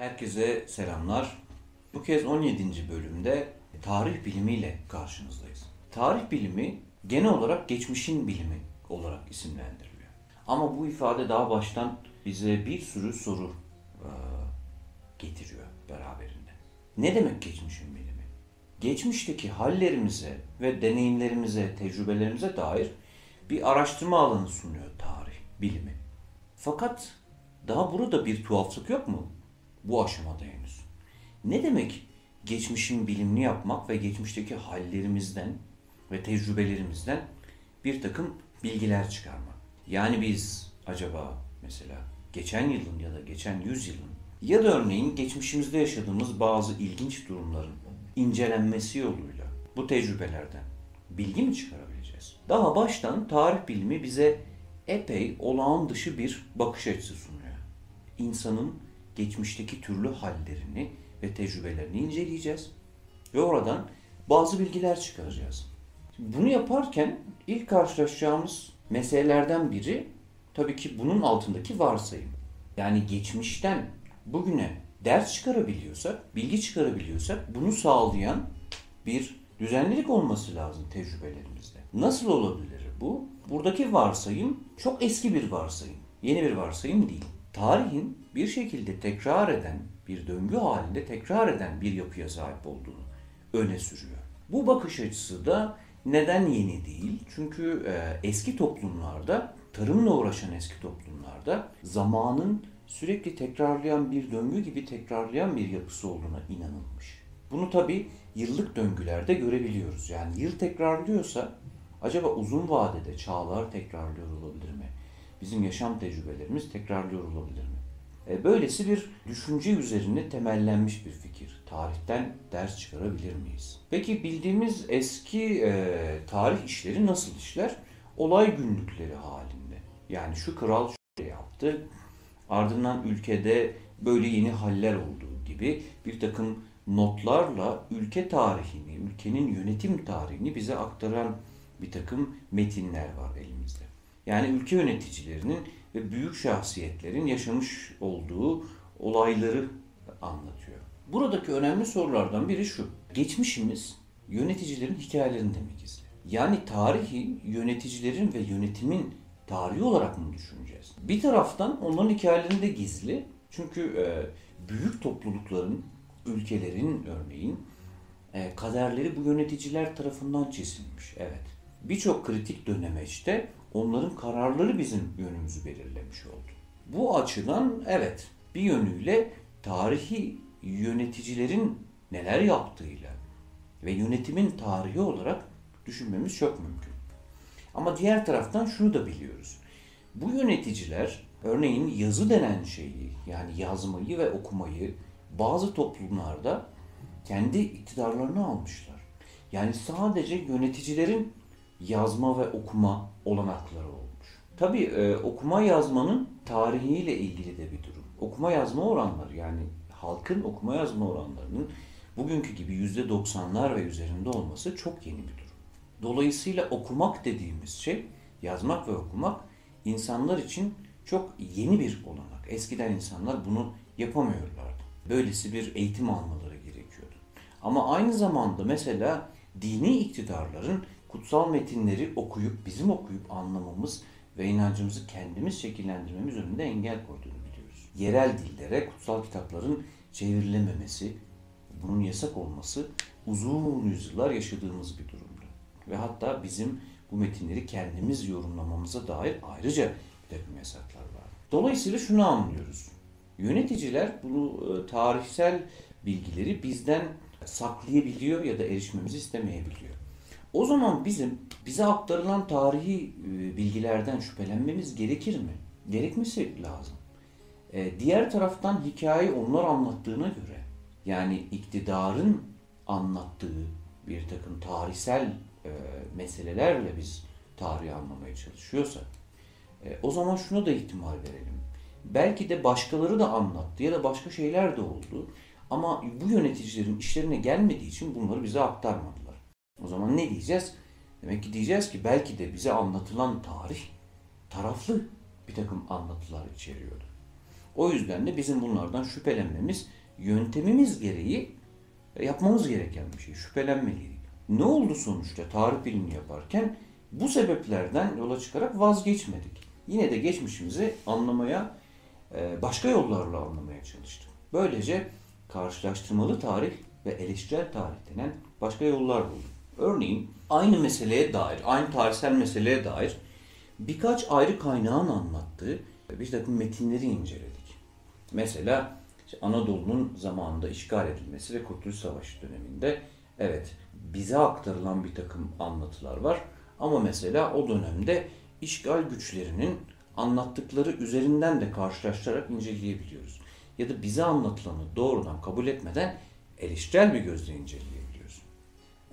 Herkese selamlar. Bu kez 17. bölümde tarih bilimiyle karşınızdayız. Tarih bilimi genel olarak geçmişin bilimi olarak isimlendiriliyor. Ama bu ifade daha baştan bize bir sürü soru e, getiriyor beraberinde. Ne demek geçmişin bilimi? Geçmişteki hallerimize ve deneyimlerimize, tecrübelerimize dair bir araştırma alanı sunuyor tarih bilimi. Fakat daha burada bir tuhaflık yok mu? Bu aşamada henüz. Ne demek geçmişin bilimini yapmak ve geçmişteki hallerimizden ve tecrübelerimizden bir takım bilgiler çıkarmak? Yani biz acaba mesela geçen yılın ya da geçen yüzyılın ya da örneğin geçmişimizde yaşadığımız bazı ilginç durumların incelenmesi yoluyla bu tecrübelerden bilgi mi çıkarabileceğiz? Daha baştan tarih bilimi bize epey olağan dışı bir bakış açısı sunuyor. İnsanın geçmişteki türlü hallerini ve tecrübelerini inceleyeceğiz ve oradan bazı bilgiler çıkaracağız. Bunu yaparken ilk karşılaşacağımız meselelerden biri tabii ki bunun altındaki varsayım. Yani geçmişten bugüne ders çıkarabiliyorsak, bilgi çıkarabiliyorsak bunu sağlayan bir düzenlilik olması lazım tecrübelerimizde. Nasıl olabilir bu? Buradaki varsayım çok eski bir varsayım. Yeni bir varsayım değil. Tarihin bir şekilde tekrar eden, bir döngü halinde tekrar eden bir yapıya sahip olduğunu öne sürüyor. Bu bakış açısı da neden yeni değil? Çünkü e, eski toplumlarda, tarımla uğraşan eski toplumlarda zamanın sürekli tekrarlayan bir döngü gibi tekrarlayan bir yapısı olduğuna inanılmış. Bunu tabi yıllık döngülerde görebiliyoruz. Yani yıl tekrarlıyorsa acaba uzun vadede çağlar tekrarlıyor olabilir mi? Bizim yaşam tecrübelerimiz tekrarlıyor olabilir mi? E, böylesi bir düşünce üzerine temellenmiş bir fikir. Tarihten ders çıkarabilir miyiz? Peki bildiğimiz eski e, tarih işleri nasıl işler? Olay günlükleri halinde. Yani şu kral şu yaptı, ardından ülkede böyle yeni haller olduğu gibi bir takım notlarla ülke tarihini, ülkenin yönetim tarihini bize aktaran bir takım metinler var elimizde. Yani ülke yöneticilerinin ve büyük şahsiyetlerin yaşamış olduğu olayları anlatıyor. Buradaki önemli sorulardan biri şu. Geçmişimiz yöneticilerin hikayelerinde mi gizli? Yani tarihi yöneticilerin ve yönetimin tarihi olarak mı düşüneceğiz? Bir taraftan onların hikayelerinde gizli. Çünkü e, büyük toplulukların, ülkelerin örneğin e, kaderleri bu yöneticiler tarafından çizilmiş. Evet. Birçok kritik dönemeçte onların kararları bizim yönümüzü belirlemiş oldu. Bu açıdan evet bir yönüyle tarihi yöneticilerin neler yaptığıyla ve yönetimin tarihi olarak düşünmemiz çok mümkün. Ama diğer taraftan şunu da biliyoruz. Bu yöneticiler örneğin yazı denen şeyi yani yazmayı ve okumayı bazı toplumlarda kendi iktidarlarına almışlar. Yani sadece yöneticilerin yazma ve okuma olanakları olmuş. Tabii e, okuma yazmanın tarihiyle ilgili de bir durum. Okuma yazma oranları yani halkın okuma yazma oranlarının bugünkü gibi yüzde doksanlar ve üzerinde olması çok yeni bir durum. Dolayısıyla okumak dediğimiz şey, yazmak ve okumak insanlar için çok yeni bir olanak. Eskiden insanlar bunu yapamıyorlardı. Böylesi bir eğitim almaları gerekiyordu. Ama aynı zamanda mesela dini iktidarların kutsal metinleri okuyup, bizim okuyup anlamamız ve inancımızı kendimiz şekillendirmemiz önünde engel koyduğunu biliyoruz. Yerel dillere kutsal kitapların çevrilememesi, bunun yasak olması uzun yüzyıllar yaşadığımız bir durumdu. Ve hatta bizim bu metinleri kendimiz yorumlamamıza dair ayrıca bir takım yasaklar var. Dolayısıyla şunu anlıyoruz. Yöneticiler bunu e, tarihsel bilgileri bizden saklayabiliyor ya da erişmemizi istemeyebiliyor. O zaman bizim bize aktarılan tarihi e, bilgilerden şüphelenmemiz gerekir mi? Gerekmesi lazım. E, diğer taraftan hikaye onlar anlattığına göre yani iktidarın anlattığı bir takım tarihsel e, meselelerle biz tarihi anlamaya çalışıyorsak o zaman şunu da ihtimal verelim. Belki de başkaları da anlattı ya da başka şeyler de oldu. Ama bu yöneticilerin işlerine gelmediği için bunları bize aktarmadılar. O zaman ne diyeceğiz? Demek ki diyeceğiz ki belki de bize anlatılan tarih taraflı bir takım anlatılar içeriyordu. O yüzden de bizim bunlardan şüphelenmemiz yöntemimiz gereği yapmamız gereken bir şey. Şüphelenmeliydik. Ne oldu sonuçta tarih bilimini yaparken? Bu sebeplerden yola çıkarak vazgeçmedik. Yine de geçmişimizi anlamaya, e, başka yollarla anlamaya çalıştık. Böylece karşılaştırmalı tarih ve eleştirel tarih denen başka yollar bulduk. Örneğin aynı meseleye dair, aynı tarihsel meseleye dair birkaç ayrı kaynağın anlattığı bir takım metinleri inceledik. Mesela işte Anadolu'nun zamanında işgal edilmesi ve Kurtuluş Savaşı döneminde evet bize aktarılan bir takım anlatılar var. Ama mesela o dönemde işgal güçlerinin anlattıkları üzerinden de karşılaştırarak inceleyebiliyoruz. Ya da bize anlatılanı doğrudan kabul etmeden eleştirel bir gözle inceleyebiliyoruz.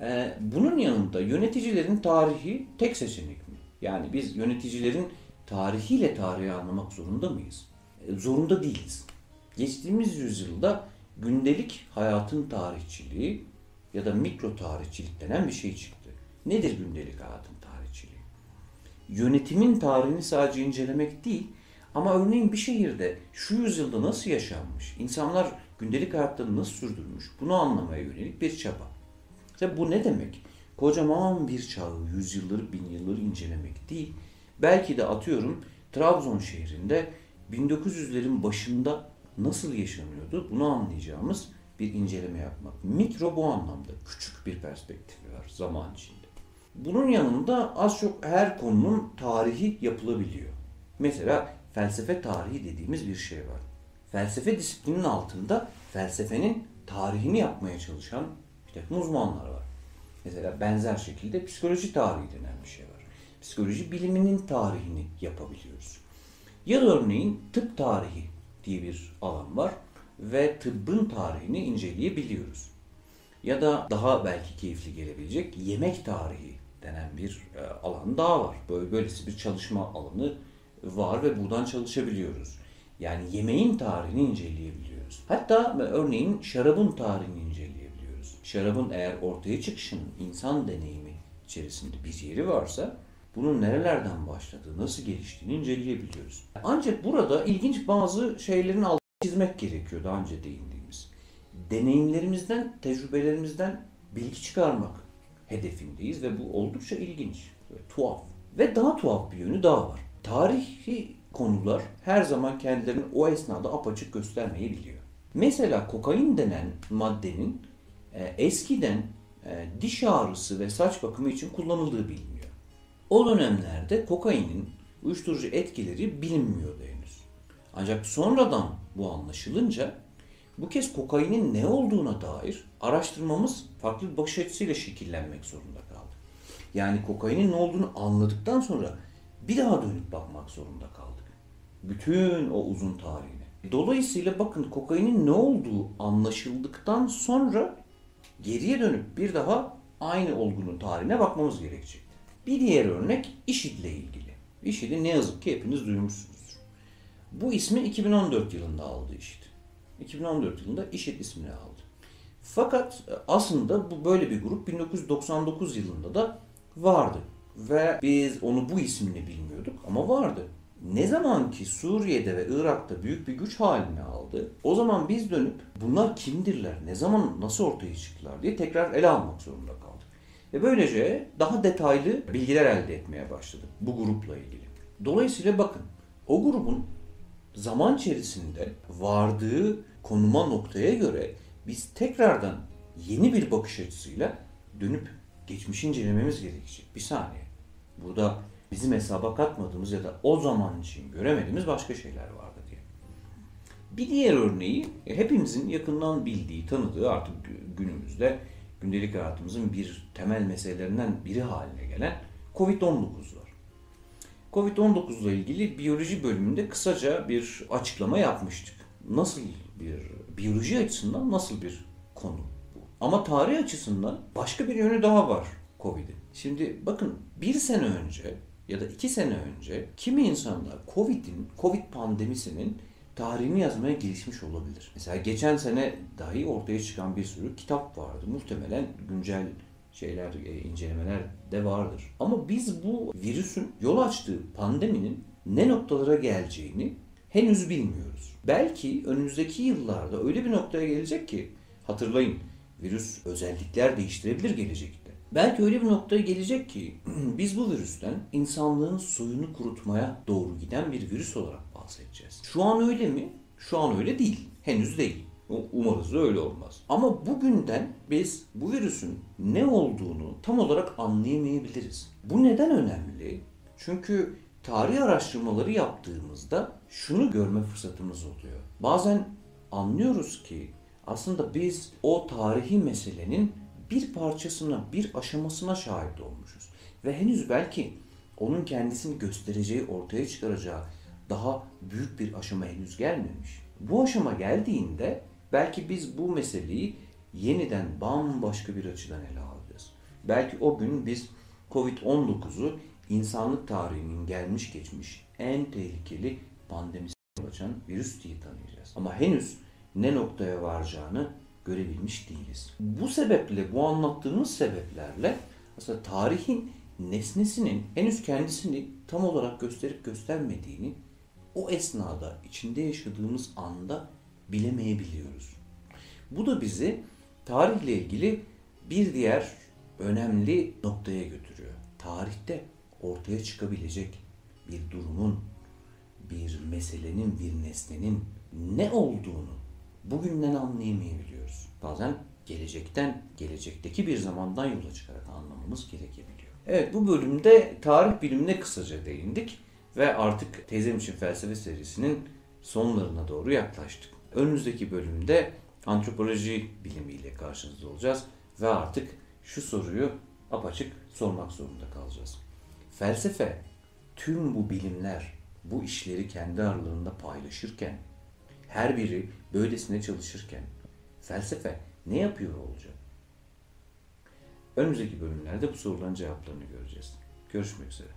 Ee, bunun yanında yöneticilerin tarihi tek seçenek mi? Yani biz yöneticilerin tarihiyle tarihi anlamak zorunda mıyız? Ee, zorunda değiliz. Geçtiğimiz yüzyılda gündelik hayatın tarihçiliği ya da mikro tarihçilik denen bir şey çıktı. Nedir gündelik hayatın tarihçiliği? Yönetimin tarihini sadece incelemek değil ama örneğin bir şehirde şu yüzyılda nasıl yaşanmış, insanlar gündelik hayatlarını nasıl sürdürmüş bunu anlamaya yönelik bir çaba. İşte bu ne demek? Kocaman bir çağı, yüzyılları, bin yılları incelemek değil. Belki de atıyorum Trabzon şehrinde 1900'lerin başında nasıl yaşanıyordu bunu anlayacağımız bir inceleme yapmak. Mikro bu anlamda küçük bir perspektifi var zaman içinde. Bunun yanında az çok her konunun tarihi yapılabiliyor. Mesela felsefe tarihi dediğimiz bir şey var. Felsefe disiplinin altında felsefenin tarihini yapmaya çalışan bir takım uzmanlar var. Mesela benzer şekilde psikoloji tarihi denen bir şey var. Psikoloji biliminin tarihini yapabiliyoruz. Ya da örneğin tıp tarihi diye bir alan var ve tıbbın tarihini inceleyebiliyoruz. Ya da daha belki keyifli gelebilecek yemek tarihi denen bir e, alan daha var. Böyle böylesi bir çalışma alanı var ve buradan çalışabiliyoruz. Yani yemeğin tarihini inceleyebiliyoruz. Hatta örneğin şarabın tarihini. Şarabın eğer ortaya çıkışının insan deneyimi içerisinde bir yeri varsa bunun nerelerden başladığı, nasıl geliştiğini inceleyebiliyoruz. Ancak burada ilginç bazı şeylerin altını çizmek gerekiyor daha önce değindiğimiz. Deneyimlerimizden, tecrübelerimizden bilgi çıkarmak hedefindeyiz ve bu oldukça ilginç ve tuhaf. Ve daha tuhaf bir yönü daha var. Tarihi konular her zaman kendilerini o esnada apaçık göstermeyebiliyor. Mesela kokain denen maddenin eskiden e, diş ağrısı ve saç bakımı için kullanıldığı biliniyor. O dönemlerde kokainin uyuşturucu etkileri bilinmiyordu henüz. Ancak sonradan bu anlaşılınca bu kez kokainin ne olduğuna dair araştırmamız farklı bir bakış açısıyla şekillenmek zorunda kaldı. Yani kokainin ne olduğunu anladıktan sonra bir daha dönüp bakmak zorunda kaldık. Bütün o uzun tarihine. Dolayısıyla bakın kokainin ne olduğu anlaşıldıktan sonra geriye dönüp bir daha aynı olgunun tarihine bakmamız gerekecek. Bir diğer örnek IŞİD ile ilgili. IŞİD'i ne yazık ki hepiniz duymuşsunuzdur. Bu ismi 2014 yılında aldı IŞİD. 2014 yılında IŞİD ismini aldı. Fakat aslında bu böyle bir grup 1999 yılında da vardı. Ve biz onu bu isimle bilmiyorduk ama vardı. Ne zaman ki Suriye'de ve Irak'ta büyük bir güç haline aldı, o zaman biz dönüp bunlar kimdirler, ne zaman, nasıl ortaya çıktılar diye tekrar ele almak zorunda kaldık. Ve böylece daha detaylı bilgiler elde etmeye başladık bu grupla ilgili. Dolayısıyla bakın o grubun zaman içerisinde vardığı konuma noktaya göre biz tekrardan yeni bir bakış açısıyla dönüp geçmişi incelememiz gerekecek. Bir saniye. Burada bizim hesaba katmadığımız ya da o zaman için göremediğimiz başka şeyler vardı diye. Bir diğer örneği hepimizin yakından bildiği, tanıdığı artık günümüzde gündelik hayatımızın bir temel meselelerinden biri haline gelen Covid-19 var. Covid-19 ile ilgili biyoloji bölümünde kısaca bir açıklama yapmıştık. Nasıl bir, biyoloji açısından nasıl bir konu bu? Ama tarih açısından başka bir yönü daha var Covid'in. Şimdi bakın bir sene önce ya da iki sene önce kimi insanlar Covid'in, Covid pandemisinin tarihini yazmaya gelişmiş olabilir. Mesela geçen sene dahi ortaya çıkan bir sürü kitap vardı. Muhtemelen güncel şeyler, e, incelemeler de vardır. Ama biz bu virüsün yol açtığı pandeminin ne noktalara geleceğini henüz bilmiyoruz. Belki önümüzdeki yıllarda öyle bir noktaya gelecek ki hatırlayın virüs özellikler değiştirebilir gelecekte. Belki öyle bir noktaya gelecek ki biz bu virüsten insanlığın suyunu kurutmaya doğru giden bir virüs olarak bahsedeceğiz. Şu an öyle mi? Şu an öyle değil. Henüz değil. Umarız öyle olmaz. Ama bugünden biz bu virüsün ne olduğunu tam olarak anlayamayabiliriz. Bu neden önemli? Çünkü tarih araştırmaları yaptığımızda şunu görme fırsatımız oluyor. Bazen anlıyoruz ki aslında biz o tarihi meselenin bir parçasına, bir aşamasına şahit olmuşuz. Ve henüz belki onun kendisini göstereceği, ortaya çıkaracağı daha büyük bir aşama henüz gelmemiş. Bu aşama geldiğinde belki biz bu meseleyi yeniden bambaşka bir açıdan ele alacağız. Belki o gün biz Covid-19'u insanlık tarihinin gelmiş geçmiş en tehlikeli pandemisi açan virüs diye tanıyacağız. Ama henüz ne noktaya varacağını görebilmiş değiliz. Bu sebeple, bu anlattığımız sebeplerle aslında tarihin nesnesinin henüz kendisini tam olarak gösterip göstermediğini o esnada içinde yaşadığımız anda bilemeyebiliyoruz. Bu da bizi tarihle ilgili bir diğer önemli noktaya götürüyor. Tarihte ortaya çıkabilecek bir durumun, bir meselenin, bir nesnenin ne olduğunu bugünden anlayamayabiliyoruz. Bazen gelecekten, gelecekteki bir zamandan yola çıkarak anlamamız gerekebiliyor. Evet bu bölümde tarih bilimine kısaca değindik ve artık Teyzem için Felsefe serisinin sonlarına doğru yaklaştık. Önümüzdeki bölümde antropoloji bilimiyle karşınızda olacağız ve artık şu soruyu apaçık sormak zorunda kalacağız. Felsefe tüm bu bilimler bu işleri kendi aralarında paylaşırken her biri böylesine çalışırken felsefe ne yapıyor olacak? Önümüzdeki bölümlerde bu soruların cevaplarını göreceğiz. Görüşmek üzere.